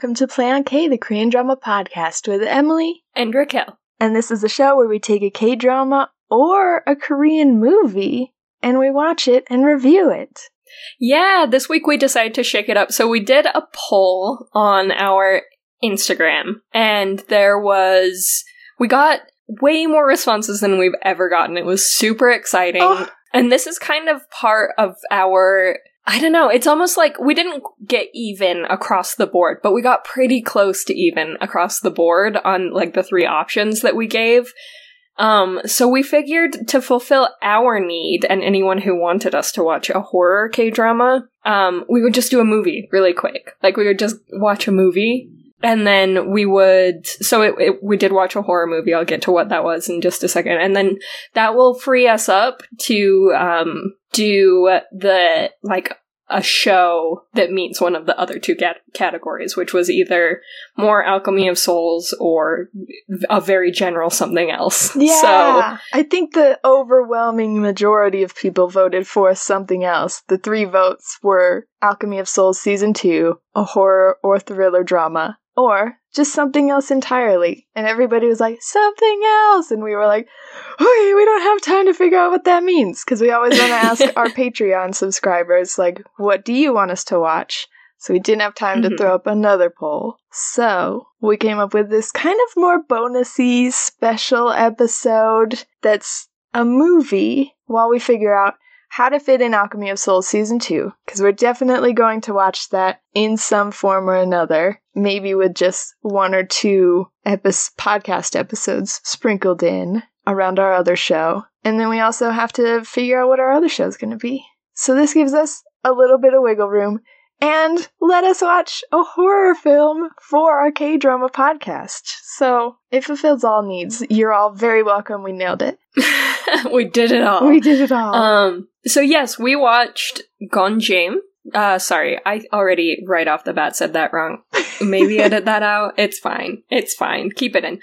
welcome to Play on K, the Korean drama podcast with Emily. And Raquel. And this is a show where we take a K drama or a Korean movie and we watch it and review it. Yeah, this week we decided to shake it up. So we did a poll on our Instagram, and there was. We got way more responses than we've ever gotten. It was super exciting. Oh. And this is kind of part of our. I don't know, it's almost like we didn't get even across the board, but we got pretty close to even across the board on like the three options that we gave. Um, so we figured to fulfill our need and anyone who wanted us to watch a horror K drama, um, we would just do a movie really quick. Like we would just watch a movie and then we would so it, it, we did watch a horror movie i'll get to what that was in just a second and then that will free us up to um do the like a show that meets one of the other two cat- categories which was either more alchemy of souls or a very general something else Yeah. so I think the overwhelming majority of people voted for something else. The three votes were Alchemy of Souls Season 2, a horror or thriller drama, or just something else entirely. And everybody was like, something else! And we were like, okay, we don't have time to figure out what that means. Because we always want to ask our Patreon subscribers, like, what do you want us to watch? So we didn't have time to Mhm. throw up another poll. So we came up with this kind of more bonusy special episode that's a movie while we figure out how to fit in Alchemy of Souls season two. Because we're definitely going to watch that in some form or another. Maybe with just one or two epi- podcast episodes sprinkled in around our other show. And then we also have to figure out what our other show is going to be. So this gives us a little bit of wiggle room and let us watch a horror film for our K drama podcast. So it fulfills all needs. You're all very welcome. We nailed it. we did it all We did it all. Um. So yes, we watched Gonjam. Uh, sorry, I already right off the bat said that wrong. Maybe edit that out. It's fine. It's fine. Keep it in.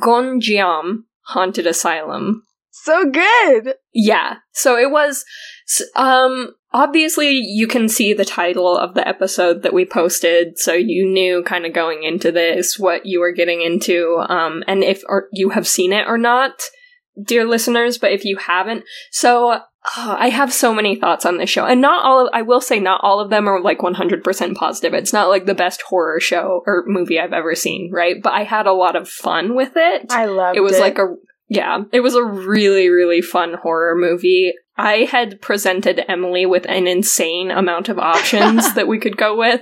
Gonjiam Haunted Asylum. so good. Yeah. So it was. Um. Obviously, you can see the title of the episode that we posted, so you knew kind of going into this what you were getting into. Um. And if or you have seen it or not, dear listeners, but if you haven't, so uh, I have so many thoughts on this show, and not all of, I will say, not all of them are like 100% positive. It's not like the best horror show or movie I've ever seen, right? But I had a lot of fun with it. I loved it. it was like a, yeah, it was a really, really fun horror movie. I had presented Emily with an insane amount of options that we could go with.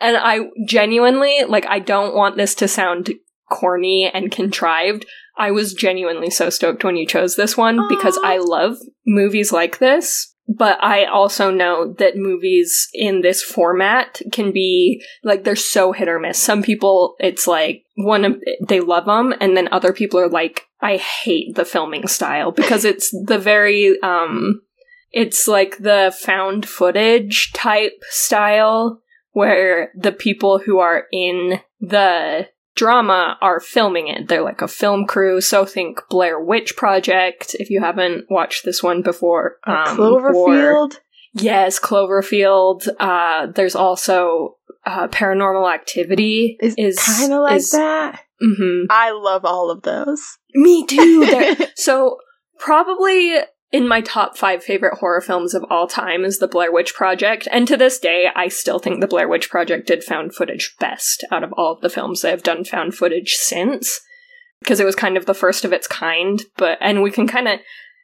And I genuinely, like, I don't want this to sound corny and contrived. I was genuinely so stoked when you chose this one because I love movies like this. But I also know that movies in this format can be like they're so hit or miss. Some people, it's like one of they love them, and then other people are like, I hate the filming style because it's the very um, it's like the found footage type style where the people who are in the drama are filming it. They're like a film crew. So think Blair Witch Project. If you haven't watched this one before, Or um, or- Cloverfield. yes, Cloverfield. Uh, there's also uh, Paranormal Activity. is, kind of like that. hmm I love all of those. Me too. So probably in my top five favorite horror films of all time is the Blair Witch Project, and to this day, I still think the Blair Witch Project did found footage best out of all of the films that have done found footage since, because it was kind of the first of its kind. But and we can kind of,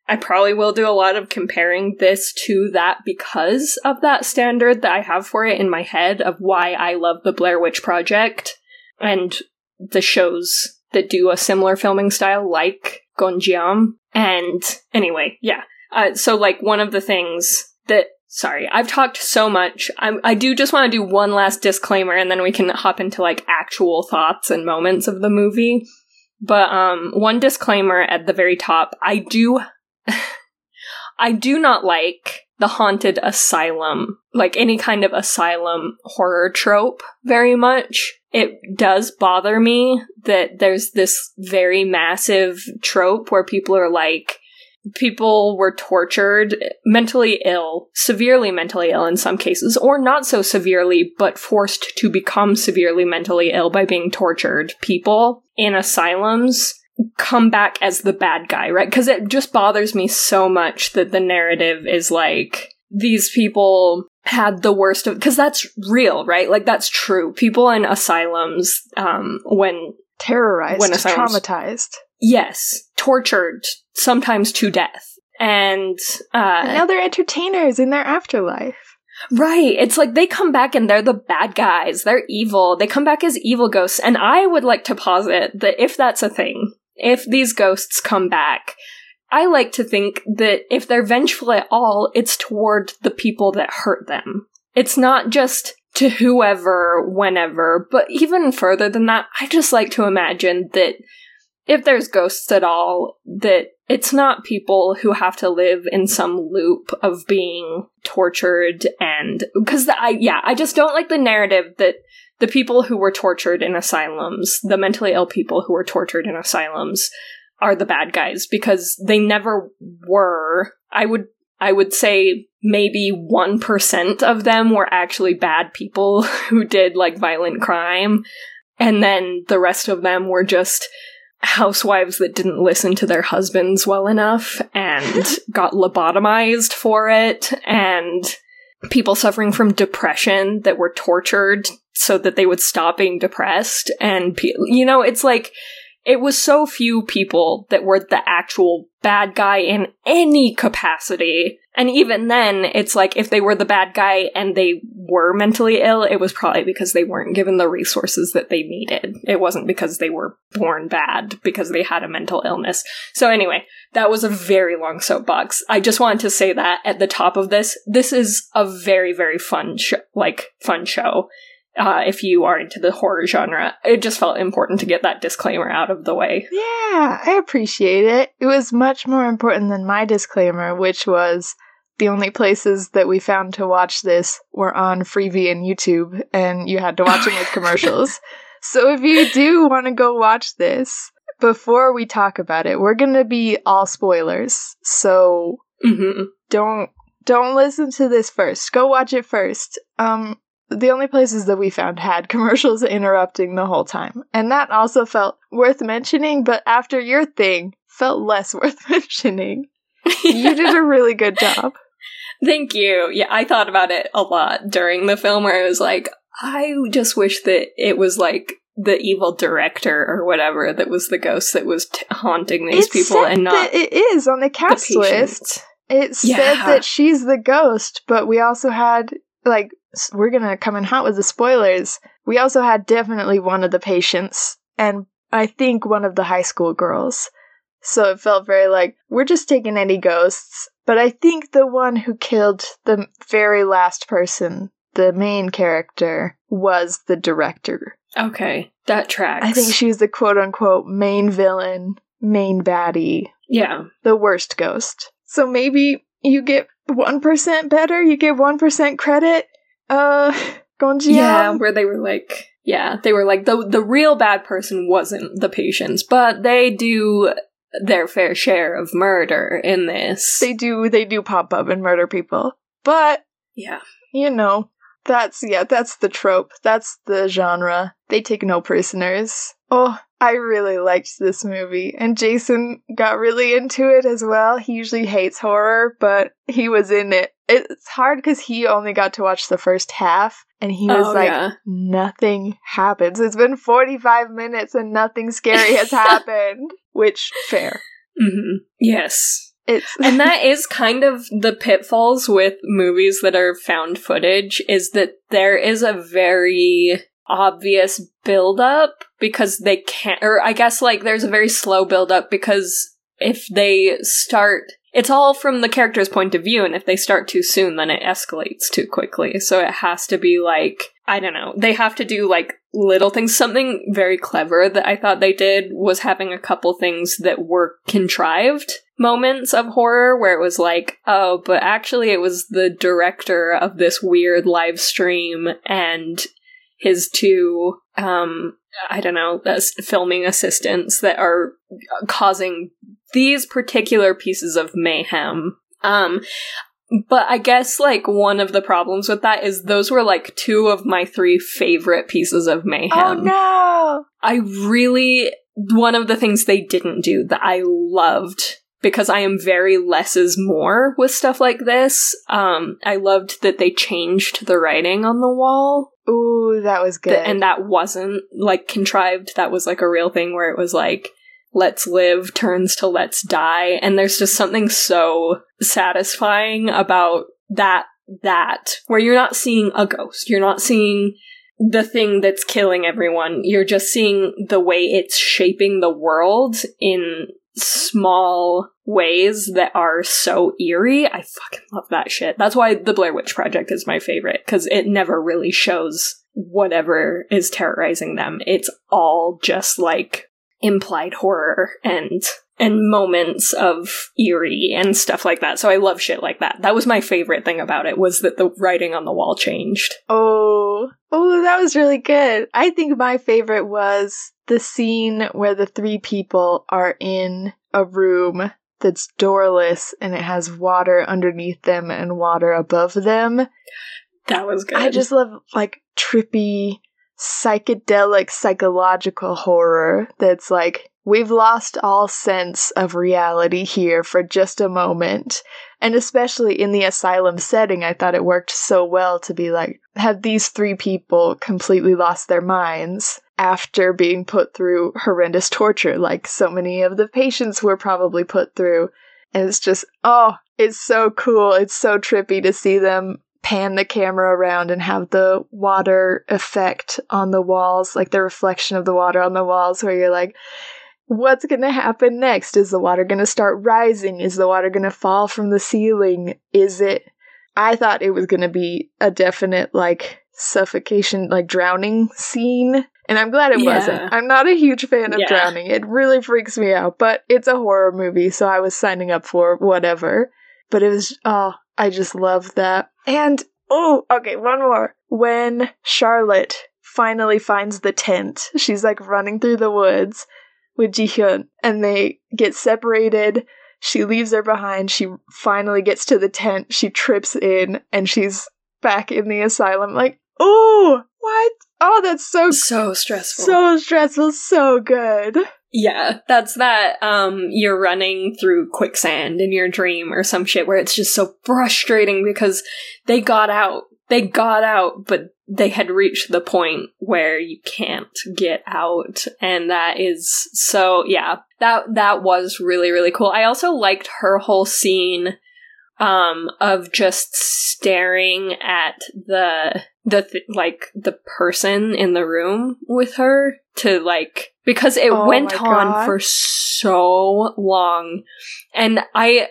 I probably will do a lot of comparing this to that because of that standard that I have for it in my head of why I love the Blair Witch Project and the shows that do a similar filming style, like Gonjiam. And anyway, yeah. Uh, so, like, one of the things that, sorry, I've talked so much. I, I do just want to do one last disclaimer and then we can hop into, like, actual thoughts and moments of the movie. But, um, one disclaimer at the very top I do, I do not like the haunted asylum, like any kind of asylum horror trope very much. It does bother me that there's this very massive trope where people are like, people were tortured, mentally ill, severely mentally ill in some cases, or not so severely, but forced to become severely mentally ill by being tortured people in asylums come back as the bad guy, right? Because it just bothers me so much that the narrative is like these people had the worst of because that's real, right? Like that's true. People in asylums, um, when terrorized, when asylums, traumatized, yes, tortured, sometimes to death, and, uh, and now they're entertainers in their afterlife. Right. It's like they come back and they're the bad guys. They're evil. They come back as evil ghosts. And I would like to posit that if that's a thing, if these ghosts come back, I like to think that if they're vengeful at all, it's toward the people that hurt them. It's not just to whoever, whenever, but even further than that, I just like to imagine that if there's ghosts at all, that it's not people who have to live in some loop of being tortured and because I yeah, I just don't like the narrative that the people who were tortured in asylums, the mentally ill people who were tortured in asylums, are the bad guys because they never were. I would I would say maybe 1% of them were actually bad people who did like violent crime and then the rest of them were just housewives that didn't listen to their husbands well enough and got lobotomized for it and people suffering from depression that were tortured so that they would stop being depressed. And, you know, it's like, it was so few people that were the actual bad guy in any capacity. And even then, it's like if they were the bad guy and they were mentally ill, it was probably because they weren't given the resources that they needed. It wasn't because they were born bad, because they had a mental illness. So anyway, that was a very long soapbox. I just wanted to say that at the top of this. This is a very, very fun like, fun show uh, if you are into the horror genre. It just felt important to get that disclaimer out of the way. Yeah, I appreciate it. It was much more important than my disclaimer, which was the only places that we found to watch this were on Freevee and YouTube, and you had to watch them with commercials. So if you do want to go watch this, before we talk about it, we're gonna be all spoilers. So mm-hmm. don't don't listen to this first. Go watch it first. Um, the only places that we found had commercials interrupting the whole time. And that also felt worth mentioning, but after your thing, felt less worth mentioning. You did a really good job. Thank you. Yeah, I thought about it a lot during the film where I was like, I just wish that it was like the evil director or whatever that was the ghost that was t- haunting these it people and not it is on the cast the list. It yeah. said that she's the ghost, but we also had like we're gonna come in hot with the spoilers. We also had definitely one of the patients, and I think one of the high school girls. So it felt very like, we're just taking any ghosts. But I think the one who killed the very last person, the main character, was the director. Okay, that tracks. I think she was the quote unquote main villain, main baddie. Yeah. The worst ghost. So maybe you get 1% better, you get 1% credit, uh, Gonjiam. Yeah, where they were like, yeah, they were like the the real bad person wasn't the patients, but they do their fair share of murder in this. They do they do pop up and murder people. But yeah, you know, that's yeah, that's the trope. That's the genre. They take no prisoners. Oh, I really liked this movie, and Jason got really into it as well. He usually hates horror, but he was in it. It's hard because he only got to watch the first half, and he was oh, like, yeah. nothing happens. It's been 45 minutes and nothing scary has happened. Which, fair. Mm-hmm. Yes. It's and that is kind of the pitfalls with movies that are found footage is that there is a very obvious build up because they can't, or I guess like there's a very slow build up because if they start, it's all from the character's point of view, and if they start too soon, then it escalates too quickly. So it has to be like, I don't know, they have to do like little things. Something very clever that I thought they did was having a couple things that were contrived moments of horror where it was like, oh, but actually it was the director of this weird live stream and his two um I don't know, filming assistants that are causing these particular pieces of mayhem. Um, but I guess like one of the problems with that is those were like two of my three favorite pieces of mayhem. Oh no! I really one of the things they didn't do that I loved because I am very less is more with stuff like this. Um, I loved that they changed the writing on the wall. Ooh, that was good. Th- and that wasn't like contrived. That was like a real thing where it was like, let's live turns to let's die. And there's just something so satisfying about that, that, where you're not seeing a ghost. You're not seeing the thing that's killing everyone. You're just seeing the way it's shaping the world in small ways that are so eerie. I fucking love that shit. That's why the Blair Witch Project is my favorite, because it never really shows whatever is terrorizing them. It's all just like implied horror and and moments of eerie and stuff like that. So I love shit like that. That was my favorite thing about it was that the writing on the wall changed. Oh, oh, that was really good. I think my favorite was the scene where the three people are in a room that's doorless and it has water underneath them and water above them. That was good. I just love like trippy psychedelic psychological horror that's like we've lost all sense of reality here for just a moment. And especially in the asylum setting i thought it worked so well to be like have these three people completely lost their minds after being put through horrendous torture like so many of the patients were probably put through. And it's just oh it's so cool. It's so trippy to see them pan the camera around and have the water effect on the walls, like the reflection of the water on the walls, where you're like, what's going to happen next? Is the water going to start rising? Is the water going to fall from the ceiling? Is it. I thought it was going to be a definite, like, suffocation, like, drowning scene. And I'm glad it yeah. wasn't. I'm not a huge fan of yeah. drowning. It really freaks me out, but it's a horror movie, so I was signing up for whatever. But it was, oh, I just love that. And oh, okay, one more. When Charlotte finally finds the tent, she's like running through the woods with Jihyun, and they get separated. She leaves her behind. She finally gets to the tent. She trips in, and she's back in the asylum. Like, oh, what? Oh, that's so so stressful. So stressful. So good. Yeah, that's that um you're running through quicksand in your dream or some shit where it's just so frustrating because they got out. They got out, but they had reached the point where you can't get out and that is so yeah. That that was really really cool. I also liked her whole scene um of just staring at the the th- like the person in the room with her to like because it oh went on God. for so long and i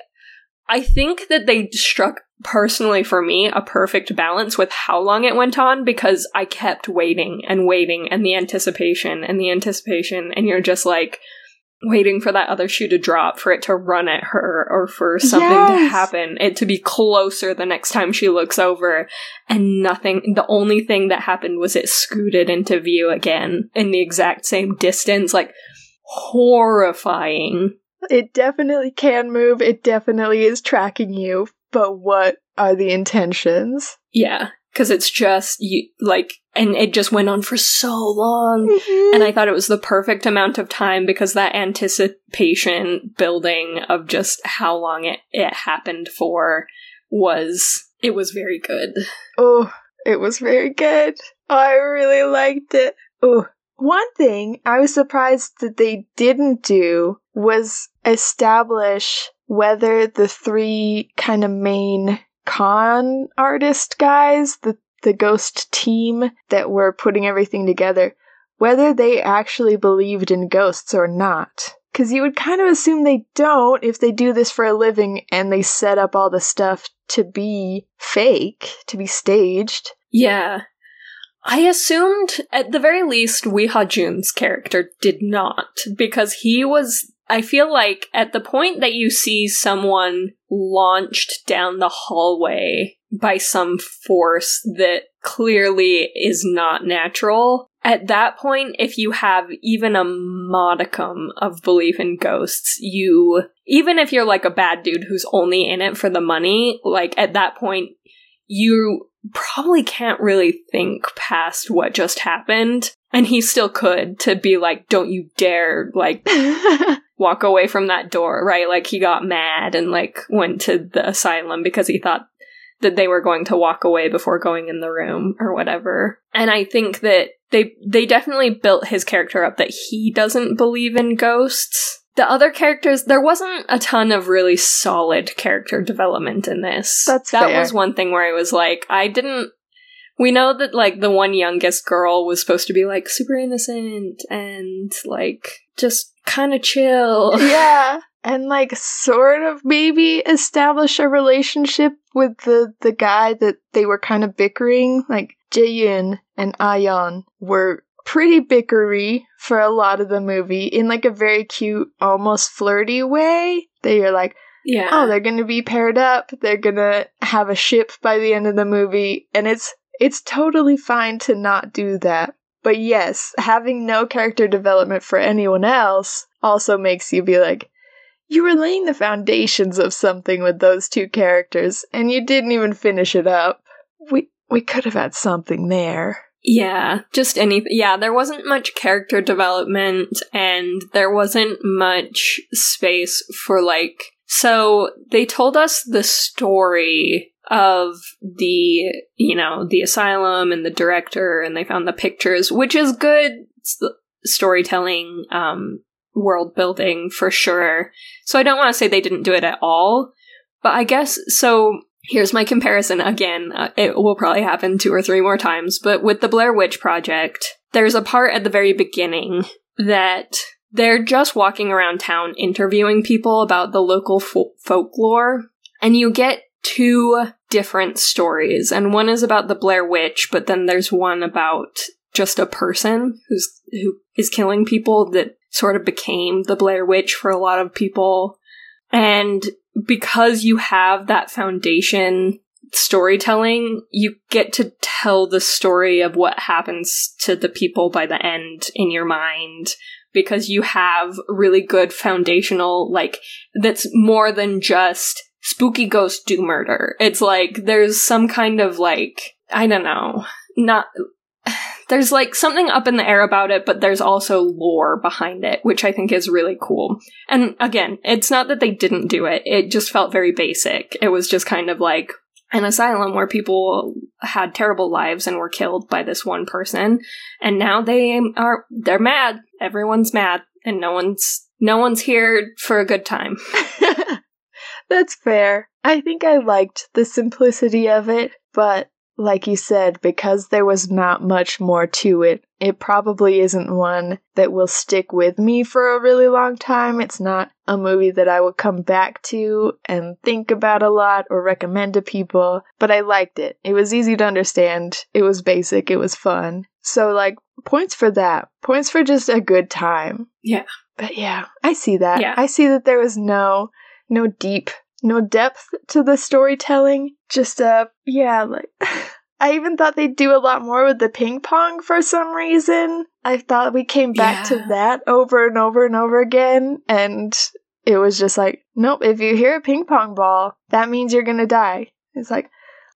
i think that they struck personally for me a perfect balance with how long it went on because i kept waiting and waiting and the anticipation and the anticipation and you're just like waiting for that other shoe to drop, for it to run at her, or for something yes. to happen, it to be closer the next time she looks over, and nothing, the only thing that happened was it scooted into view again in the exact same distance, like horrifying. It definitely can move, it definitely is tracking you, but what are the intentions? Yeah, because it's just you like and it just went on for so long. Mm-hmm. and i thought it was the perfect amount of time because that anticipation building of just how long it, it happened for was it was very good. Oh it was very good. Oh, i really liked it. Oh one thing i was surprised that they didn't do was establish whether the three kind of main con artist guys, the the ghost team that were putting everything together, whether they actually believed in ghosts or not. Because you would kind of assume they don't if they do this for a living and they set up all the stuff to be fake, to be staged. Yeah. I assumed, at the very least, Wi Ha Jun's character did not, because he was I feel like at the point that you see someone launched down the hallway by some force that clearly is not natural, at that point, if you have even a modicum of belief in ghosts, you, even if you're like a bad dude who's only in it for the money, like at that point, you probably can't really think past what just happened. And he still could to be like, don't you dare, like, walk away from that door, right? Like, he got mad and, like, went to the asylum because he thought that they were going to walk away before going in the room or whatever. And I think that they they definitely built his character up that he doesn't believe in ghosts. The other characters, there wasn't a ton of really solid character development in this. That's that fair. was one thing where I was like, I didn't. We know that like the one youngest girl was supposed to be like super innocent and like just kind of chill. yeah. And like sort of maybe establish a relationship with the the guy that they were kind of bickering. Like Jaeyoon and Ayeon were pretty bickery for a lot of the movie in like a very cute, almost flirty way. They are like, Yeah. oh, they're gonna be paired up. They're gonna have a ship by the end of the movie, and it's it's totally fine to not do that. But yes, having no character development for anyone else also makes you be like, you were laying the foundations of something with those two characters, and you didn't even finish it up. We we could have had something there. Yeah, just anything. Yeah, there wasn't much character development and there wasn't much space for like. So they told us the story of the, you know, the asylum and the director and they found the pictures, which is good s- storytelling, um, world building for sure. So I don't want to say they didn't do it at all, but I guess so Here's my comparison again. Uh, it will probably happen two or three more times, but with the Blair Witch Project, there's a part at the very beginning that they're just walking around town interviewing people about the local fo- folklore, and you get two different stories. And one is about the Blair Witch, but then there's one about just a person who's who is killing people that sort of became the Blair Witch for a lot of people. And because you have that foundation storytelling, you get to tell the story of what happens to the people by the end in your mind because you have really good foundational, like, that's more than just spooky ghosts do murder. It's like there's some kind of, like, I don't know, not. There's like something up in the air about it, but there's also lore behind it, which I think is really cool. And again, it's not that they didn't do it, it just felt very basic. It was just kind of like an asylum where people had terrible lives and were killed by this one person, and now they are they're mad. Everyone's mad, and no one's no one's here for a good time. That's fair. I think I liked the simplicity of it, but like you said, because there was not much more to it, it probably isn't one that will stick with me for a really long time. It's not a movie that I will come back to and think about a lot or recommend to people, but I liked it. It was easy to understand, it was basic, it was fun. So, like, points for that. Points for just a good time. Yeah. But yeah, I see that. Yeah. I see that there was no no deep, no depth to the storytelling. Just uh yeah, like I even thought they'd do a lot more with the ping pong for some reason. I thought we came back to that over and over and over again and it was just like, nope, if you hear a ping pong ball, that means you're gonna die. It's like,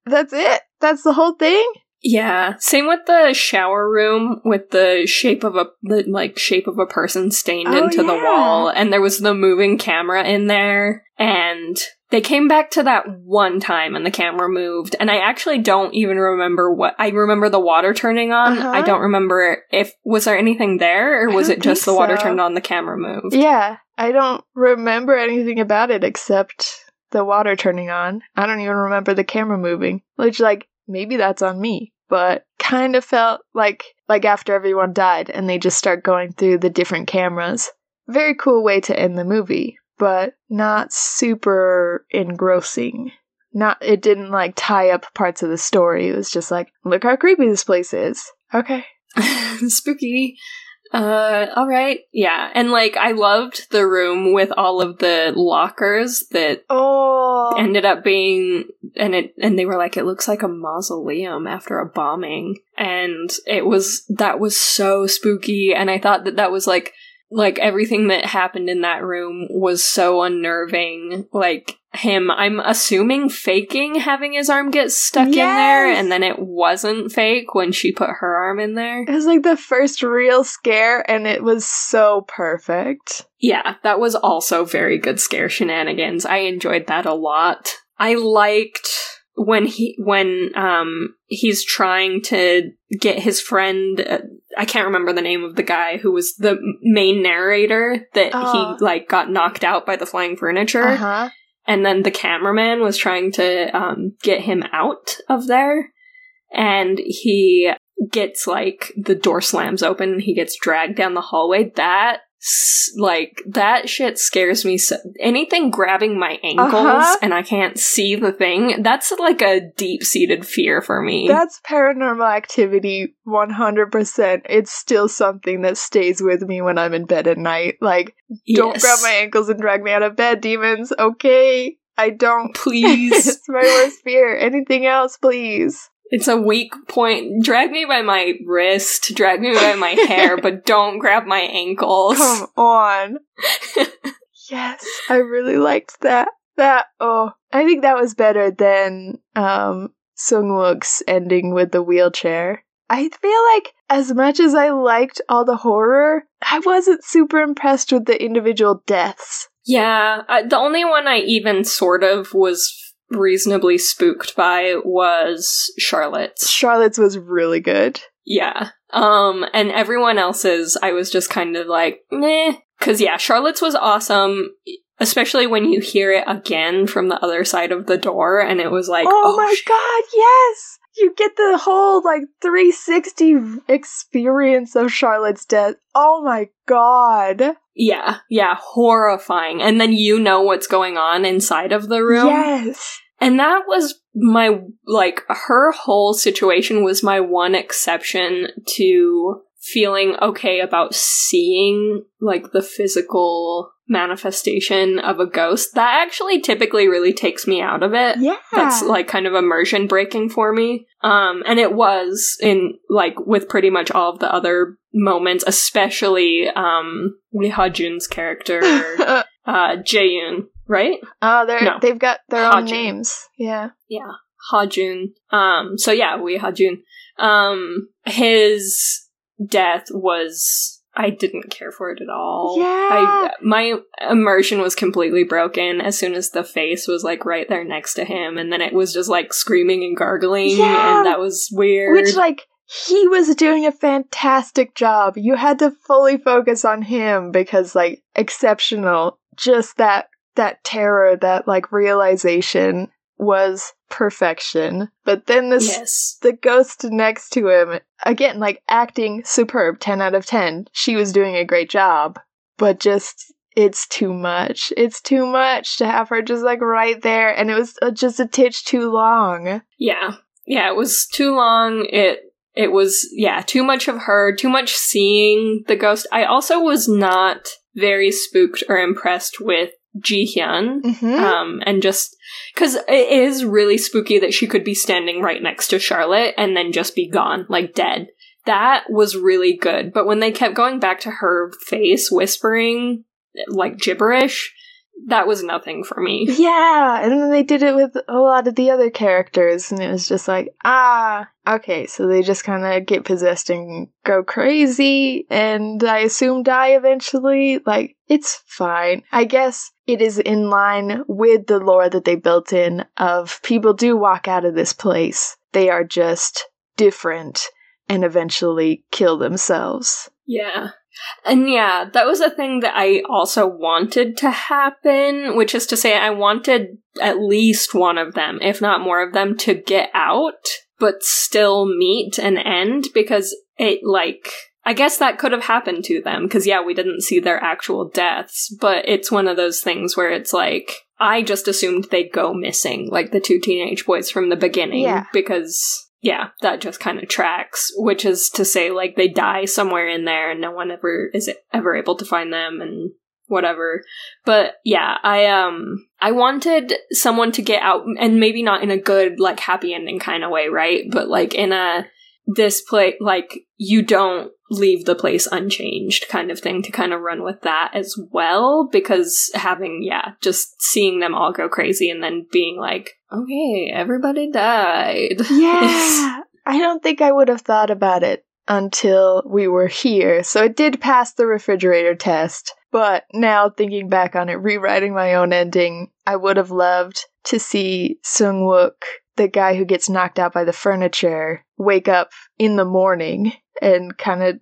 that's it? That's the whole thing? Yeah. Same with the shower room with the shape of a the like shape of a person stained Oh, into the wall and there was the moving camera in there and they came back to that one time and the camera moved and I actually don't even remember what I remember the water turning on. Uh-huh. I don't remember if was there anything there or was it just the water so. turned on the camera moved? Yeah, I don't remember anything about it except the water turning on. I don't even remember the camera moving. Which, like, maybe that's on me, but kind of felt like like after everyone died and they just start going through the different cameras. Very cool way to end the movie, but not super engrossing. Not it didn't like tie up parts of the story. It was just like, look how creepy this place is. Okay. Spooky. Uh, all right. Yeah. And like, I loved the room with all of the lockers that Oh, ended up being, and it, and they were like, it looks like a mausoleum after a bombing. And it was, that was so spooky. And I thought that that was like, like everything that happened in that room was so unnerving. Like him, I'm assuming faking having his arm get stuck in there, and then it wasn't fake when she put her arm in there. it was like the first real scare, and it was so perfect. Yeah, that was also very good scare shenanigans. I enjoyed that a lot. I liked when he when um he's trying to get his friend uh, I can't remember the name of the guy who was the main narrator that Oh. he like got knocked out by the flying furniture Uh huh. and then the cameraman was trying to um, get him out of there and he gets like the door slams open and he gets dragged down the hallway that like that shit scares me so anything grabbing my ankles Uh-huh. and i can't see the thing that's like a deep-seated fear for me That's paranormal activity 100%. It's still something that stays with me when I'm in bed at night. Like, don't grab my ankles and drag me out of bed, demons. Okay. I don't. please it's my worst fear. Anything else, please. It's a weak point drag me by my wrist drag me by my hair but don't grab my ankles Come on. yes, I really liked that. That oh, I think that was better than um Sung Wook's ending with the wheelchair. I feel like as much as I liked all the horror, I wasn't super impressed with the individual deaths. Yeah, uh, the only one I even sort of was reasonably spooked by was Charlotte's. Charlotte's was really good. Yeah. Um, and everyone else's, I was just kind of like, meh. Cause yeah, Charlotte's was awesome, especially when you hear it again from the other side of the door, and it was like, oh, oh, my sh- god, yes! You get the whole like 360 experience of Charlotte's death. Oh my god. Yeah, yeah, horrifying. And then you know what's going on inside of the room. Yes. And that was my, like, her whole situation was my one exception to feeling okay about seeing, like, the physical manifestation of a ghost. That actually typically really takes me out of it. Yeah. That's like kind of immersion breaking for me. Um, and it was in like with pretty much all of the other moments, especially um Lee Ha Jun's character, uh, Jaeyoon, right? oh, they're No. they've got their own Hajun. names. Yeah. Yeah, Hajun. Um, so yeah, we Hajun. Um, his death was I didn't care for it at all. Yeah. I my immersion was completely broken as soon as the face was like right there next to him, and then it was just like screaming and gargling, Yeah. and that was weird. Which like he was doing a fantastic job. You had to fully focus on him because like exceptional. Just that that terror, that like realization was perfection. But then this yes, the ghost next to him again like acting superb 10 out of 10 she was doing a great job but just it's too much it's too much to have her just like right there and it was uh, just a titch too long yeah, yeah. It was too long. It it was yeah too much of her, too much seeing the ghost. I also was not very spooked or impressed with Ji Hyun. mm-hmm. um, and just because it is really spooky that she could be standing right next to Charlotte and then just be gone, like dead. That was really good. But when they kept going back to her face, whispering like gibberish, that was nothing for me. yeah and then they did it with a lot of the other characters and it was just like ah okay so they just kind of get possessed and go crazy and i assume die eventually like it's fine i guess it is in line with the lore that they built in of people do walk out of this place they are just different and eventually kill themselves Yeah. And yeah, that was a thing that I also wanted to happen, which is to say, I wanted at least one of them, if not more of them, to get out, but still meet an end because it, like, I guess that could have happened to them because, yeah, we didn't see their actual deaths, but it's one of those things where it's like, I just assumed they'd go missing, like the two teenage boys from the beginning, Yeah. because yeah, that just kind of tracks, which is to say, like, they die somewhere in there and no one ever is ever able to find them and whatever. But yeah, I, um, I wanted someone to get out and maybe not in a good, like, happy ending kind of way, right? But like in a, this place, like, you don't leave the place unchanged kind of thing to kind of run with that as well because having yeah just seeing them all go crazy and then being like okay everybody died. Yeah i don't think i would have thought about it until we were here. So it did pass the refrigerator test but now thinking back on it rewriting my own ending i would have loved to see sung wook the guy who gets knocked out by the furniture wake up in the morning and kind of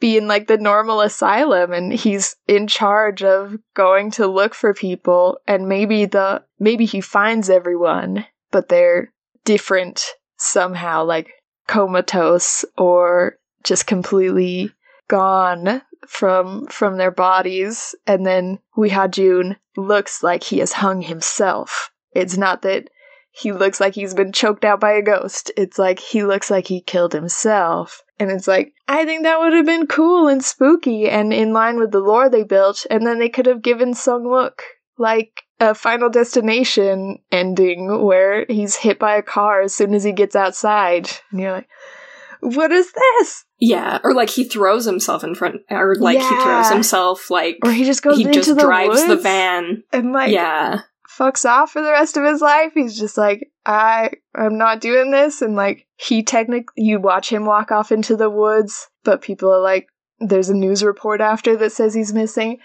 be in like the normal asylum and he's in charge of going to look for people and maybe the maybe he finds everyone but they're different somehow like comatose or just completely gone from from their bodies and then Wi looks like he has hung himself. It's not that he looks like he's been choked out by a ghost. It's like he looks like he killed himself. And it's like, I think that would have been cool and spooky and in line with the lore they built. And then they could have given Sung Wook like a Final Destination ending where he's hit by a car as soon as he gets outside. And you're like, what is this? Yeah, or like he throws himself in front, or like yeah. he throws himself like, or he just goes he just the drives the van, and like, yeah, fucks off for the rest of his life. He's just like, I I'm not doing this. And like, he technically, you watch him walk off into the woods, but people are like, there's a news report after that says he's missing.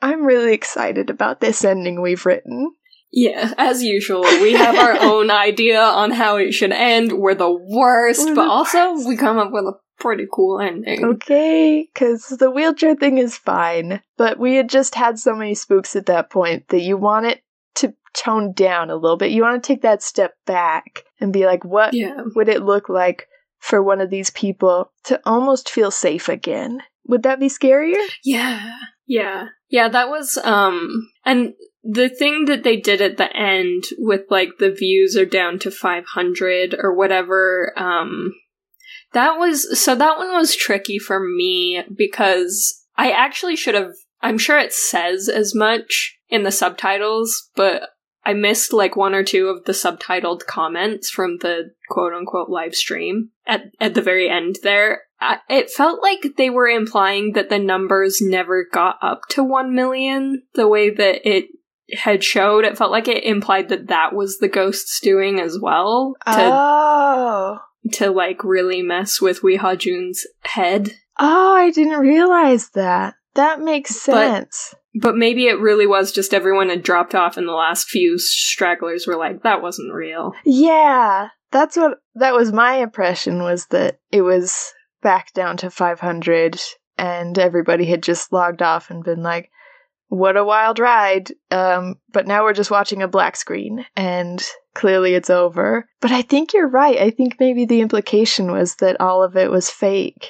I'm really excited about this ending we've written. Yeah, as usual, we have our own idea on how it should end. We're the worst, We're but the also worst. we come up with a pretty cool ending. Okay, because the wheelchair thing is fine, but we had just had so many spooks at that point that you want it to tone down a little bit. You want to take that step back and be like, what yeah. would it look like for one of these people to almost feel safe again? Would that be scarier? Yeah. Yeah. Yeah, that was um and the thing that they did at the end with like the views are down to 500 or whatever um that was so that one was tricky for me because I actually should have I'm sure it says as much in the subtitles, but I missed like one or two of the subtitled comments from the quote unquote live stream at, at the very end there. I, it felt like they were implying that the numbers never got up to 1 million the way that it had showed. It felt like it implied that that was the ghosts doing as well. To, oh. To like really mess with Wi Ha-joon's head. Oh, I didn't realize that. That makes sense. But but maybe it really was just everyone had dropped off and the last few stragglers were like, that wasn't real. Yeah. That's what that was my impression was that it was back down to 500 and everybody had just logged off and been like, what a wild ride. Um, but now we're just watching a black screen and clearly it's over. But I think you're right. I think maybe the implication was that all of it was fake.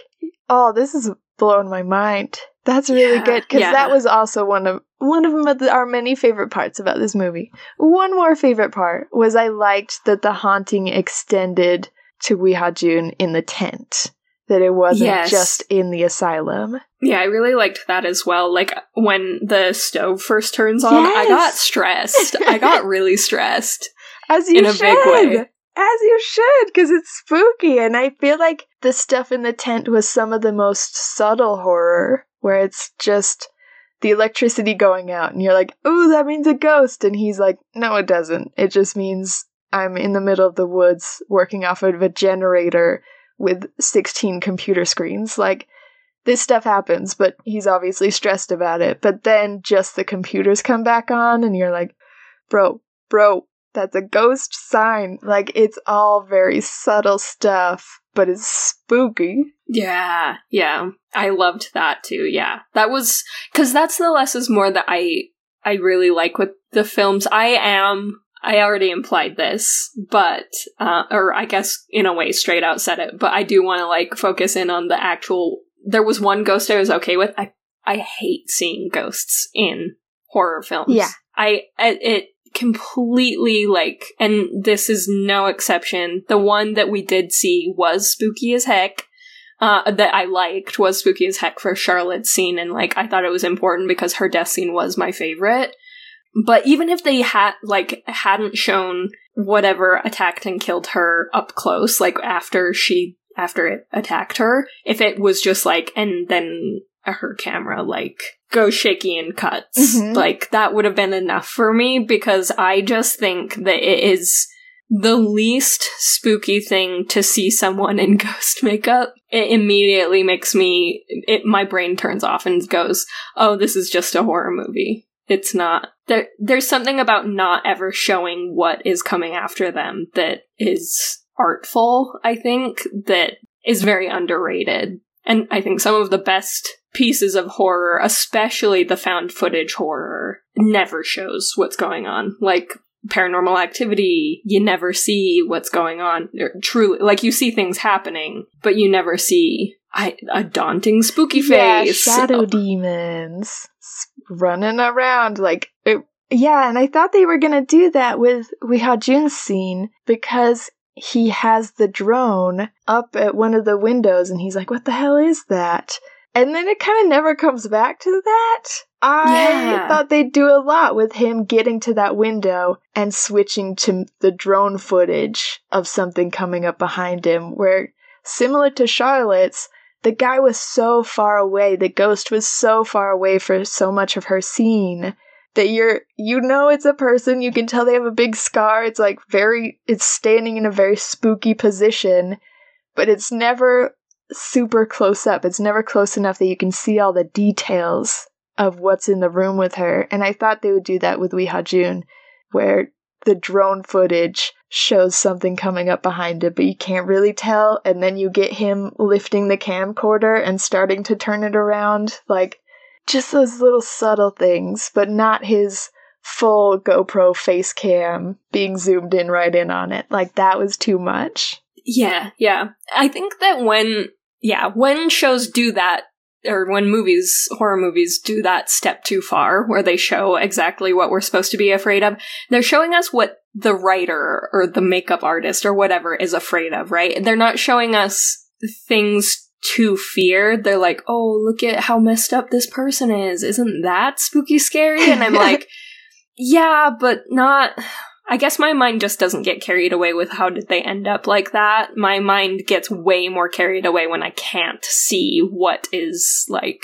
Oh, this is blowing my mind. That's really yeah, good because yeah. that was also one of one of the, our many favorite parts about this movie. One more favorite part was I liked that the haunting extended to Wi Ha-joon in the tent. That it wasn't yes. just in the asylum. Yeah, I really liked that as well. Like when the stove first turns on, yes. I got stressed. I got really stressed. As you in a should. big way. As you should, because it's spooky, and I feel like the stuff in the tent was some of the most subtle horror where it's just the electricity going out and you're like, "Ooh, that means a ghost." And he's like, "No, it doesn't. It just means I'm in the middle of the woods working off of a generator with 16 computer screens." Like this stuff happens, but he's obviously stressed about it. But then just the computers come back on and you're like, "Bro, bro, that's a ghost sign." Like it's all very subtle stuff, but it's spooky. Yeah, yeah. I loved that too. Yeah. That was cuz that's the less is more that I I really like with the films. I am I already implied this, but uh or I guess in a way straight out said it, but I do want to like focus in on the actual there was one ghost I was okay with. I I hate seeing ghosts in horror films. Yeah. I it completely like, and this is no exception. The one that we did see was spooky as heck. Uh, that I liked was spooky as heck for Charlotte's scene, and like I thought it was important because her death scene was my favorite. But even if they had like hadn't shown whatever attacked and killed her up close, like after she after it attacked her, if it was just like and then her camera like goes shaky and cuts, Mhm. like that would have been enough for me because I just think that it is the least spooky thing to see someone in ghost makeup. It immediately makes me it my brain turns off and goes, "Oh, this is just a horror movie." It's not. There there's something about not ever showing what is coming after them that is artful, I think, that is very underrated. And I think some of the best pieces of horror, especially the found footage horror, never shows what's going on. Like paranormal activity, you never see what's going on. Truly, like you see things happening, but you never see I, a daunting spooky Yeah, face. shadow oh. demons running around like it, yeah, and I thought they were gonna do that with Wi Ha-Joon's scene because he has the drone up at one of the windows and he's like, What the hell is that? And then it kind of never comes back to that. I Yeah. thought they'd do a lot with him getting to that window and switching to the drone footage of something coming up behind him, where similar to Charlotte's, the guy was so far away, the ghost was so far away for so much of her scene that you're you know it's a person, you can tell they have a big scar. It's like very it's standing in a very spooky position, but it's never super close up. It's never close enough that you can see all the details of what's in the room with her. And I thought they would do that with Wi Ha-Joon, where the drone footage shows something coming up behind it, but you can't really tell. And then you get him lifting the camcorder and starting to turn it around. Like, just those little subtle things, but not his full GoPro face cam being zoomed in right in on it. Like, that was too much. Yeah, yeah. I think that when, yeah, when shows do that, or when movies, horror movies do that step too far, where they show exactly what we're supposed to be afraid of, they're showing us what the writer or the makeup artist or whatever is afraid of, right? They're not showing us things to fear. They're like, oh, look at how messed up this person is. Isn't that spooky scary? And I'm like, yeah, but not. I guess my mind just doesn't get carried away with how did they end up like that. My mind gets way more carried away when I can't see what is like.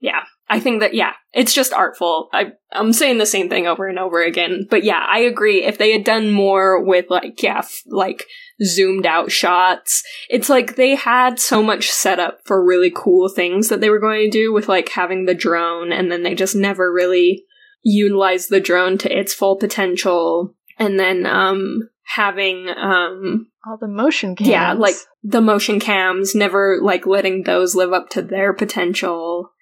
Yeah, I think that yeah, it's just artful. I I'm saying the same thing over and over again, but yeah, I agree. If they had done more with like yeah, f- like zoomed out shots, it's like they had so much set up for really cool things that they were going to do with like having the drone, and then they just never really utilized the drone to its full potential and then um having um All the motion cams. yeah like the motion cams never like letting those live up to their potential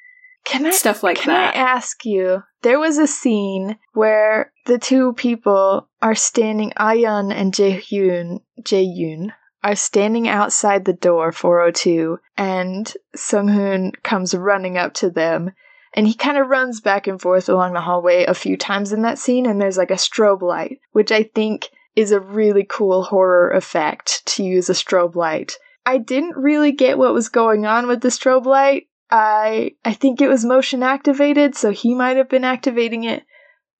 can I stuff like Can that Can I ask you? There was a scene where the two people are standing, Ayun and Jaehyun, Jaehyun are standing outside the door 402, and Sunghoon comes running up to them, and he kind of runs back and forth along the hallway a few times in that scene, and there's like a strobe light, which I think is a really cool horror effect to use a strobe light. I didn't really get what was going on with the strobe light. I I think it was motion activated, so he might have been activating it.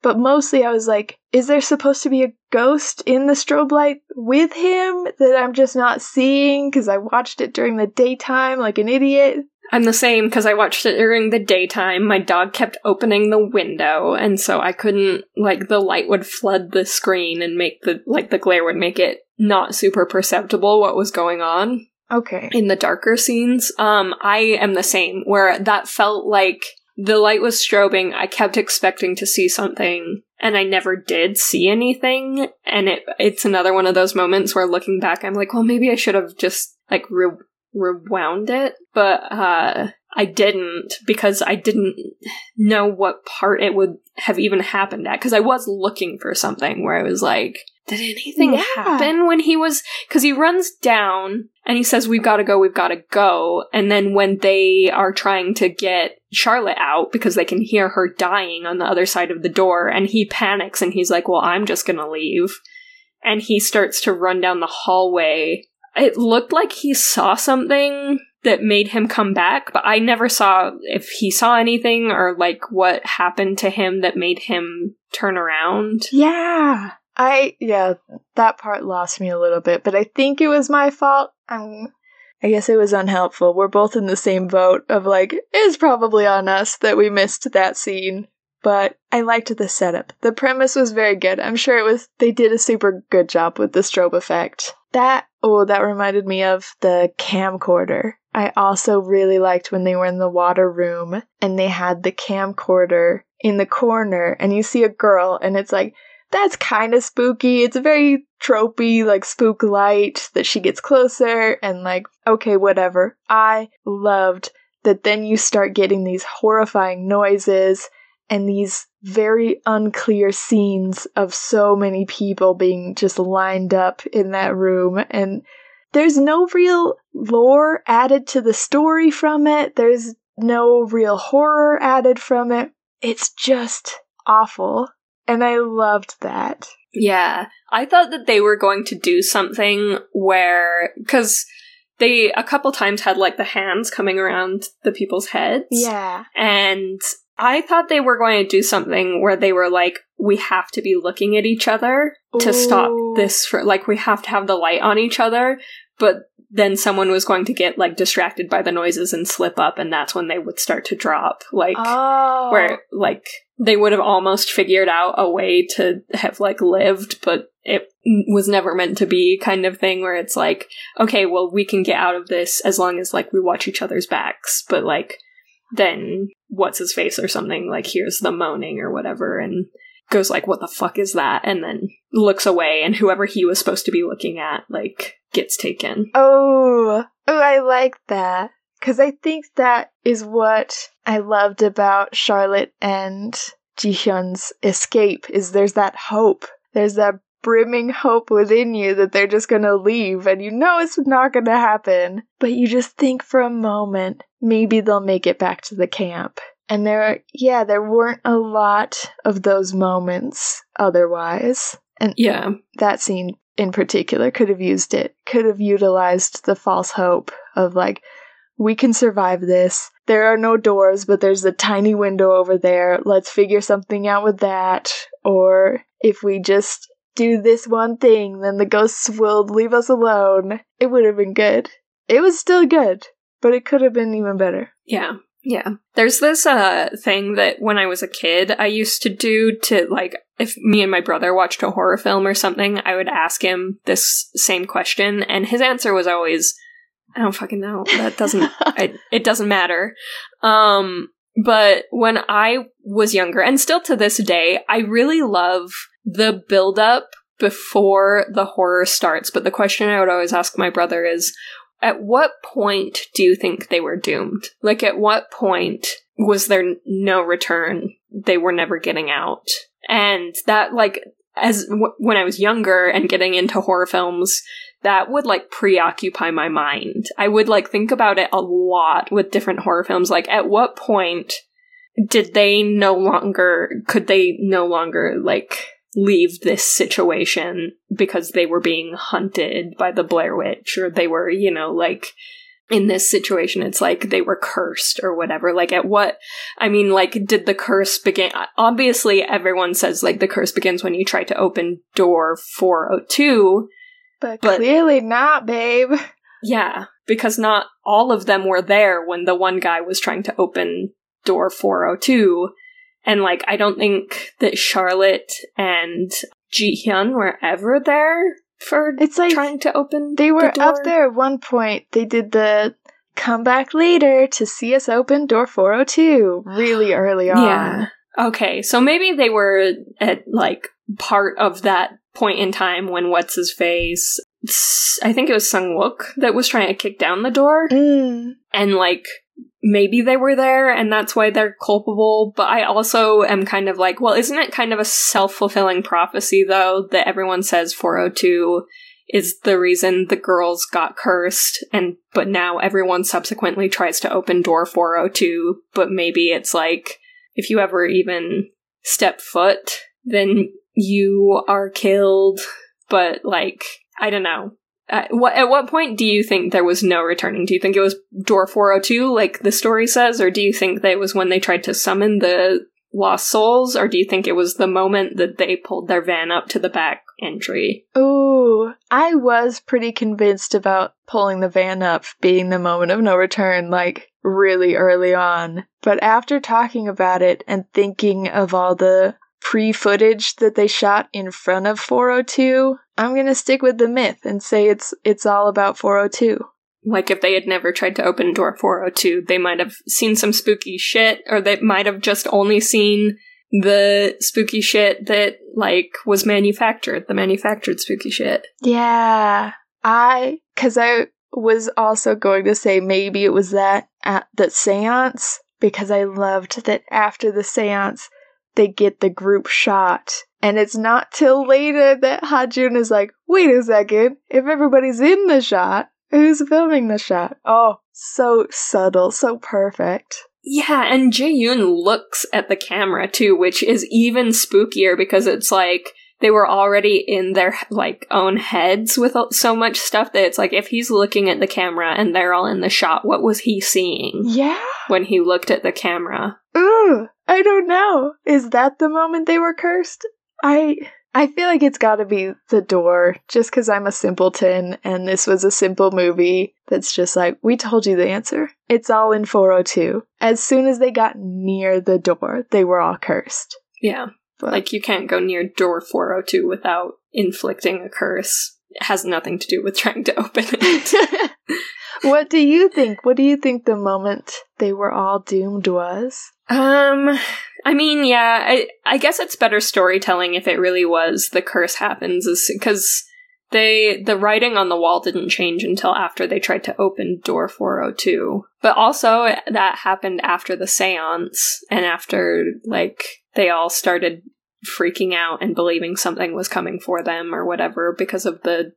But mostly I was like, is there supposed to be a ghost in the strobe light with him that I'm just not seeing because I watched it during the daytime like an idiot? I'm the same because i watched it during the daytime my dog kept opening the window and so i couldn't like the light would flood the screen and make the like the glare would make it not super perceptible what was going on Okay. in the darker scenes. Um, I am the same, where that felt like the light was strobing. I kept expecting to see something, and I never did see anything. And it it's another one of those moments where looking back, I'm like, well, maybe I should have just like re- rewound it, but uh, I didn't because I didn't know what part it would have even happened at. Because I was looking for something where I was like, did anything Yeah. happen when he was because he runs down and he says we've got to go we've got to go and then when they are trying to get charlotte out because they can hear her dying on the other side of the door and he panics and he's like well i'm just gonna leave and he starts to run down the hallway it looked like he saw something that made him come back but i never saw if he saw anything or like what happened to him that made him turn around Yeah. I yeah, that part lost me a little bit, but I think it was my fault. I'm I guess it was unhelpful. We're both in the same boat of like it's probably on us that we missed that scene. But I liked the setup. The premise was very good. I'm sure it was they did a super good job with the strobe effect. That oh, that reminded me of the camcorder. I also really liked when they were in the water room and they had the camcorder in the corner and you see a girl and it's like that's kind of spooky. It's a very tropey, like spook light that she gets closer and like, okay, whatever. I loved that then you start getting these horrifying noises and these very unclear scenes of so many people being just lined up in that room and there's no real lore added to the story from it. There's no real horror added from it. It's just awful. And I loved that. Yeah. I thought that they were going to do something where, because they a couple times had like the hands coming around the people's heads. Yeah. And I thought they were going to do something where they were like, we have to be looking at each other to stop this for, like, we have to have the light on each other. But then someone was going to get like distracted by the noises and slip up, and that's when they would start to drop. Like, Oh. where like they would have almost figured out a way to have like lived but it was never meant to be kind of thing where it's like okay well we can get out of this as long as like we watch each other's backs but like then what's his face or something like hears the moaning or whatever and goes like what the fuck is that and then looks away and whoever he was supposed to be looking at like gets taken Oh, oh, I like that. Because I think that is what I loved about Charlotte and Jihyun's escape is there's that hope. There's that brimming hope within you that they're just gonna leave and you know it's not gonna happen. But you just think for a moment, maybe they'll make it back to the camp. And there, yeah, there weren't a lot of those moments otherwise. And yeah that scene in particular could have used it, could have utilized the false hope of like, we can survive this. There are no doors, but there's a tiny window over there. Let's figure something out with that. Or if we just do this one thing, then the ghosts will leave us alone. It would have been good. It was still good, but it could have been even better. Yeah. Yeah. There's this uh thing that when I was a kid I used to do to like if me and my brother watched a horror film or something, I would ask him this same question and his answer was always I don't fucking know. That doesn't I, it doesn't matter. Um but when I was younger and still to this day, I really love the build up before the horror starts, but the question I would always ask my brother is at what point do you think they were doomed? Like, at what point was there no return? They were never getting out. And that, like, as w- when I was younger and getting into horror films, that would like preoccupy my mind. I would like think about it a lot with different horror films. Like, at what point did they no longer, could they no longer like leave this situation because they were being hunted by the Blair Witch or they were, you know, like in this situation it's like they were cursed or whatever. Like at what I mean like did the curse begin obviously everyone says like the curse begins when you try to open door 402. But, But- clearly not, babe. Yeah, because not all of them were there when the one guy was trying to open door 402. And like, I don't think that Charlotte and Ji Hyun were ever there for It's like trying to open. They were the up there at one point. They did the come back later to see us open door 402 really early on. Yeah. Okay, so maybe they were at like part of that point in time when what's his face. I think it was Sung Wook that was trying to kick down the door. Mm. and like maybe they were there and that's why they're culpable. But I also am kind of like, well, isn't it kind of a self fulfilling prophecy though that everyone says 402 is the reason the girls got cursed and but now everyone subsequently tries to open door 402 but maybe it's like if you ever even step foot then you are killed but like i don't know at what, at what point do you think there was no returning? Do you think it was door 402, like the story says, or do you think that it was when they tried to summon the lost souls, or do you think it was the moment that they pulled their van up to the back entry? Ooh, I was pretty convinced about pulling the van up being the moment of no return, like really early on. But after talking about it and thinking of all the pre footage that they shot in front of 402, I'm gonna stick with the myth and say it's it's all about 402. Like if they had never tried to open door 402, they might have seen some spooky shit, or they might have just only seen the spooky shit that like was manufactured, the manufactured spooky shit. Yeah, I because I was also going to say maybe it was that at that séance because I loved that after the séance they get the group shot. And it's not till later that Hajun is like, wait a second, if everybody's in the shot, who's filming the shot? Oh, so subtle, so perfect. Yeah, and Jae-yoon looks at the camera too, which is even spookier because it's like they were already in their like own heads with so much stuff that it's like if he's looking at the camera and they're all in the shot, what was he seeing? Yeah. When he looked at the camera. Ooh, I don't know. Is that the moment they were cursed? I I feel like it's got to be the door just cuz I'm a simpleton and this was a simple movie that's just like we told you the answer. It's all in 402. As soon as they got near the door, they were all cursed. Yeah. But like you can't go near door 402 without inflicting a curse. It has nothing to do with trying to open it. what do you think? What do you think the moment they were all doomed was? Um, I mean, yeah, I, I guess it's better storytelling if it really was the curse happens, because they the writing on the wall didn't change until after they tried to open door 402. But also that happened after the séance and after like they all started freaking out and believing something was coming for them or whatever because of the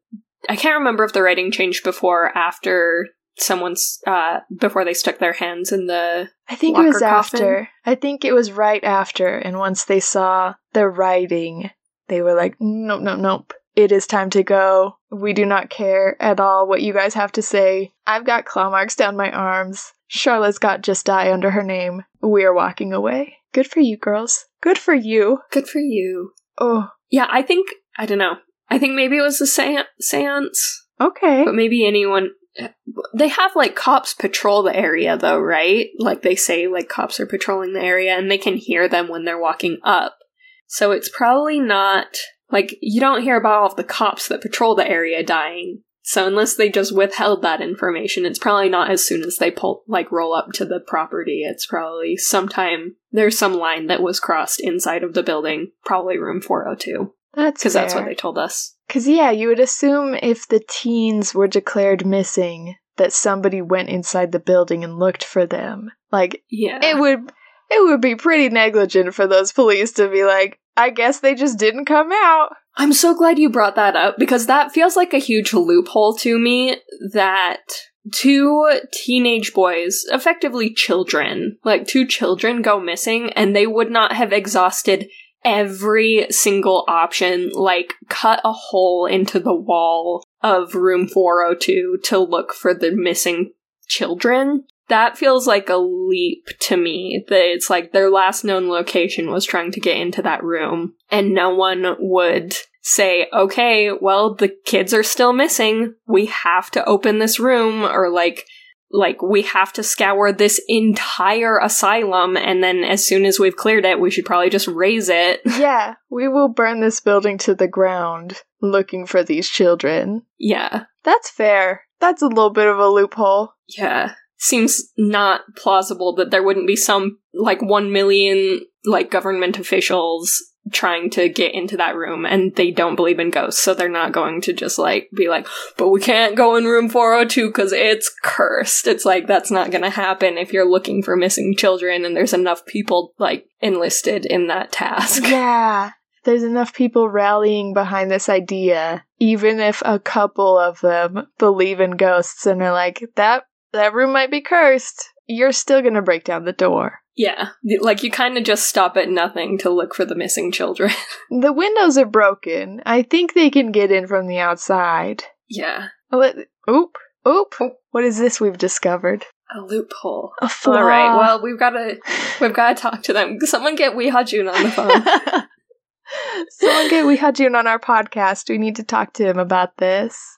I can't remember if the writing changed before or after someone's uh before they stuck their hands in the I think it was coffin. after. I think it was right after and once they saw the writing they were like nope nope nope it is time to go. We do not care at all what you guys have to say. I've got claw marks down my arms. Charlotte's got just die under her name. We are walking away. Good for you, girls. Good for you. Good for you. Oh. Yeah, I think, I don't know. I think maybe it was a seance. Okay. But maybe anyone. They have like cops patrol the area though, right? Like they say, like cops are patrolling the area and they can hear them when they're walking up. So it's probably not like, you don't hear about all of the cops that patrol the area dying. So unless they just withheld that information, it's probably not as soon as they pull, like, roll up to the property. It's probably sometime, there's some line that was crossed inside of the building, probably room 402. That's Because that's what they told us. Because, yeah, you would assume if the teens were declared missing, that somebody went inside the building and looked for them. Like, yeah. it would it would be pretty negligent for those police to be like, I guess they just didn't come out. I'm so glad you brought that up because that feels like a huge loophole to me that two teenage boys, effectively children, like two children go missing and they would not have exhausted every single option, like cut a hole into the wall of room 402 to look for the missing children. That feels like a leap to me that it's like their last known location was trying to get into that room and no one would say okay well the kids are still missing. We have to open this room or like like we have to scour this entire asylum and then as soon as we've cleared it we should probably just raise it. Yeah we will burn this building to the ground looking for these children. Yeah. That's fair. That's a little bit of a loophole. Yeah. Seems not plausible that there wouldn't be some like 1 million like government officials trying to get into that room and they don't believe in ghosts so they're not going to just like be like but we can't go in room 402 because it's cursed it's like that's not going to happen if you're looking for missing children and there's enough people like enlisted in that task Yeah. There's enough people rallying behind this idea, even if a couple of them believe in ghosts and are like, that that room might be cursed. You're still gonna break down the door. Yeah like you kind of just stop at nothing to look for the missing children The windows are broken. I think they can get in from the outside. yeah Let- Oop, oop. Oh. What is this we've discovered? a loophole A flaw. all right well we've got to we've got to talk to them someone get wee Jun on the phone Someone get Wi Ha-Joon on our podcast. We need to talk to him about this.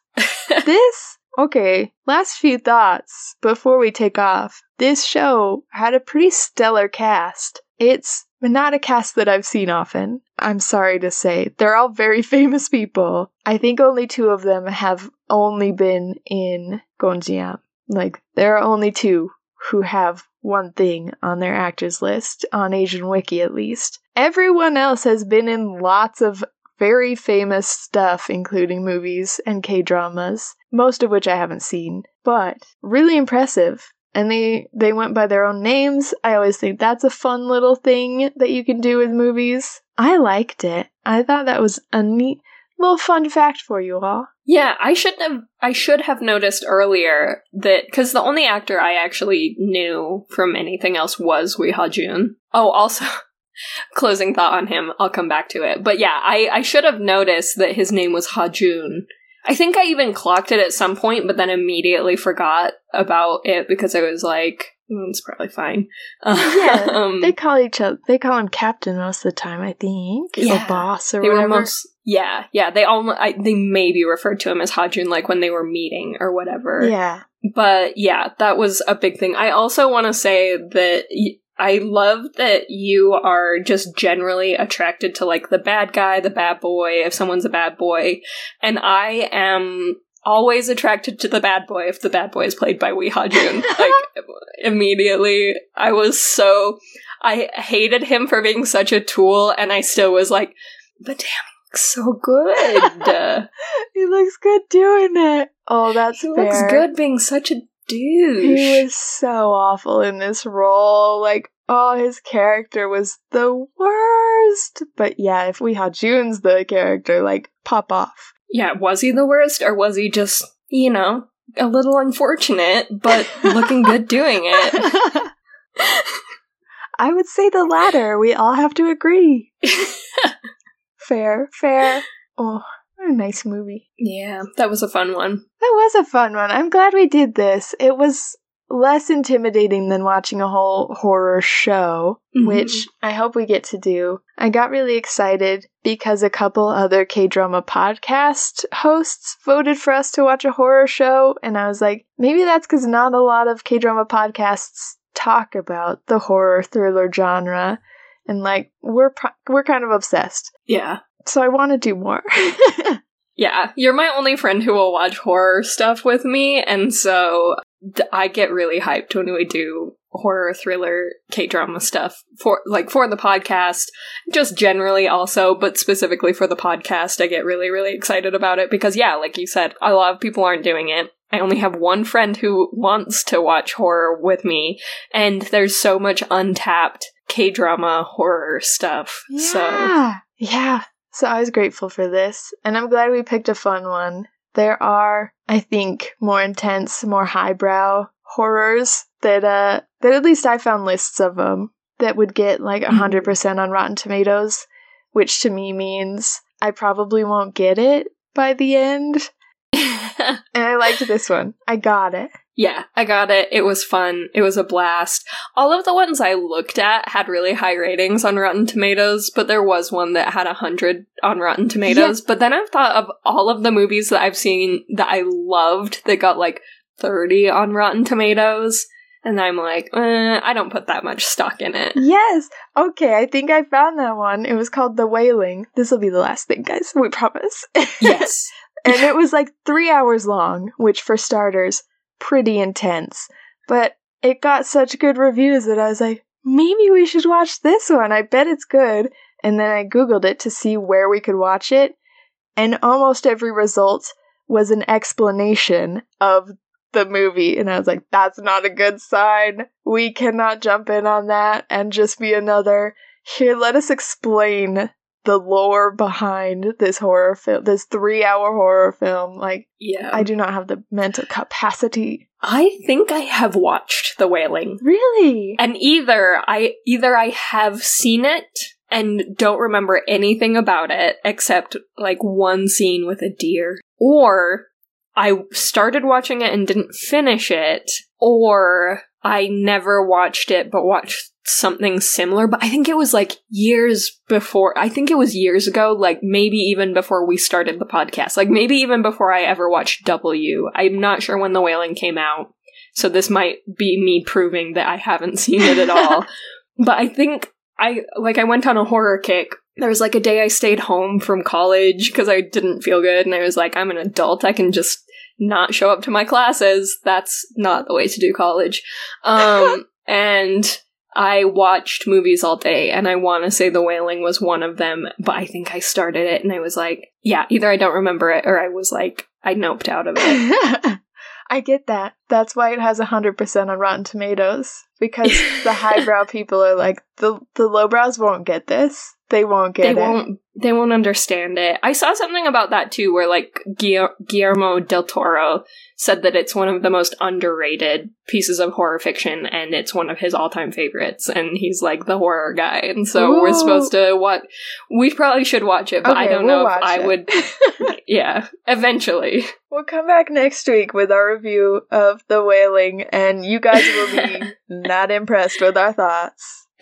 this okay. Last few thoughts before we take off. This show had a pretty stellar cast. It's not a cast that I've seen often. I'm sorry to say. They're all very famous people. I think only two of them have only been in Gonjiam. Like, there are only two who have one thing on their actors list, on Asian Wiki at least. Everyone else has been in lots of very famous stuff, including movies and K dramas, most of which I haven't seen, but really impressive. And they, they went by their own names. I always think that's a fun little thing that you can do with movies. I liked it. I thought that was a neat little fun fact for you all. Yeah, I should have I should have noticed earlier that because the only actor I actually knew from anything else was Wi Ha-Joon. Oh, also closing thought on him. I'll come back to it. But yeah, I I should have noticed that his name was Hajun. I think I even clocked it at some point, but then immediately forgot about it because I was like, "Mm, it's probably fine. Yeah, um, They call each other, they call him captain most of the time, I think. Yeah. Or boss or They were whatever. most yeah yeah they all I, they maybe referred to him as Hajun like when they were meeting or whatever. yeah. But yeah, that was a big thing. I also want to say that y- I love that you are just generally attracted to like the bad guy, the bad boy, if someone's a bad boy. And I am always attracted to the bad boy if the bad boy is played by Wi Ha-Joon. like immediately, I was so I hated him for being such a tool, and I still was like, but damn, he looks so good. He looks good doing it. Oh, that's he fair. looks good being such a douche. He was so awful in this role. Like, oh, his character was the worst. But yeah, if Wi Ha-Joon's the character, like, pop off. Yeah, was he the worst, or was he just, you know, a little unfortunate, but looking good doing it? I would say the latter. We all have to agree. Fair, fair. Oh, what a nice movie. yeah, that was a fun one. That was a fun one. I'm glad we did this. It was less intimidating than watching a whole horror show, Mhm. which I hope we get to do. I got really excited because a couple other K drama podcast hosts voted for us to watch a horror show, and I was like, maybe that's because not a lot of K drama podcasts talk about the horror thriller genre, and like we're pro- we're kind of obsessed. Yeah. So I want to do more. Yeah, you're my only friend who will watch horror stuff with me, and so I get really hyped when we do horror thriller K drama stuff for like for the podcast, just generally also, but specifically for the podcast, I get really really excited about it because yeah, like you said, a lot of people aren't doing it. I only have one friend who wants to watch horror with me, and there's so much untapped K drama horror stuff. So Yeah. So I was grateful for this, and I'm glad we picked a fun one. There are, I think, more intense, more highbrow horrors that uh that at least I found lists of them that would get like Mhm. 100% on Rotten Tomatoes, which to me means I probably won't get it by the end. And I liked this one. I got it. Yeah, I got it. It was fun. It was a blast. All of the ones I looked at had really high ratings on Rotten Tomatoes, but there was one that had 100 on Rotten Tomatoes. But then I've thought of all of the movies that I've seen that I loved that got like 30 on Rotten Tomatoes. And I'm like, eh, I don't put that much stock in it. Yes. Okay, I think I found that one. It was called The Wailing. This will be the last thing, guys. We promise. Yes. and it was like three hours long, which for starters, pretty intense. But it got such good reviews that I was like, maybe we should watch this one. I bet it's good. and then I Googled it to see where we could watch it, and almost every result was an explanation of the movie. And I was like, that's not a good sign. We cannot jump in on that and just be another. Here, let us explain the lore behind this horror film, this three hour horror film. Like, Yeah. I do not have the mental capacity. I think I have watched The Wailing. Really? And either I either I have seen it and don't remember anything about it except like one scene with a deer or I started watching it and didn't finish it or I never watched it but watched something similar but I think it was like years before I think it was years ago like maybe even before we started the podcast like maybe even before I ever watched W I'm not sure when The Wailing came out so this might be me proving that I haven't seen it at all but I think I like I went on a horror kick. There was like a day I stayed home from college because I didn't feel good, and I was like, I'm an adult. I can just not show up to my classes. That's not the way to do college. Um, and I watched movies all day, and I want to say The Wailing was one of them, but I think I started it, and I was like, yeah, either I don't remember it, or I was like, I noped out of it. I get that. That's why it has 100% on Rotten Tomatoes. Because the highbrow people are like, the, the lowbrows won't get this. They won't get they it. won't they won't understand it. I saw something about that too, where like Guillermo del Toro said that it's one of the most underrated pieces of horror fiction, and it's one of his all time favorites. And he's like the horror guy, and so we're supposed to watch. We probably should watch it, but I don't we'll know if I it. would. Yeah, eventually. We'll come back next week with our review of The Wailing, and you guys will be not impressed with our thoughts.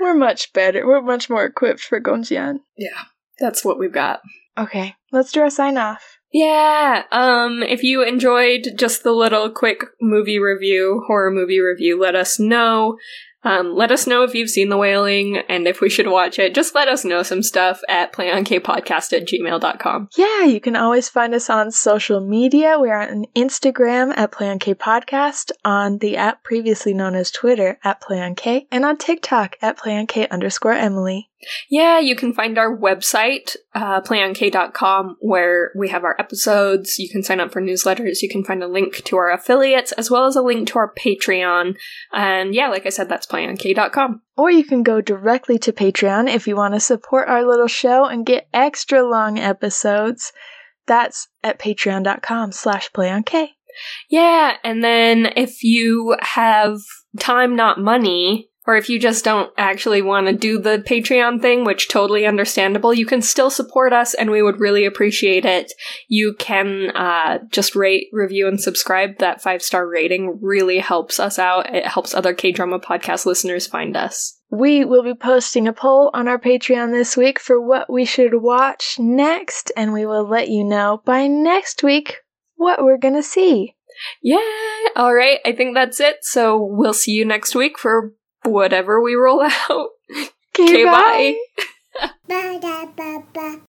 We're much better. We're much more equipped for Gonjiam. yeah, that's what we've got. Okay, let's do our sign off. Yeah, um, if you enjoyed just the little quick movie review, horror movie review, let us know. Um, let us know if you've seen The Wailing and if we should watch it. Just let us know some stuff at playonkpodcast at gmail.com. Yeah, you can always find us on social media. We are on Instagram at PlayOnK Podcast, on the app previously known as Twitter at PlayOnK, and on TikTok at PlayOnK underscore Emily. Yeah, you can find our website, uh, playonk.com, where we have our episodes. You can sign up for newsletters. You can find a link to our affiliates, as well as a link to our Patreon. And yeah, like I said, that's playonk.com. Or you can go directly to Patreon if you want to support our little show and get extra long episodes. That's at patreon.com slash playonk. Yeah, and then if you have time, not money, or if you just don't actually want to do the Patreon thing, which totally understandable, you can still support us and we would really appreciate it. You can uh, just rate, review, and subscribe. That five star rating really helps us out. It helps other K drama podcast listeners find us. We will be posting a poll on our Patreon this week for what we should watch next, and we will let you know by next week what we're gonna see. Yeah, all right. I think that's it. So we'll see you next week for whatever we roll out. Okay, Okay, bye. bye. Ba da ba ba.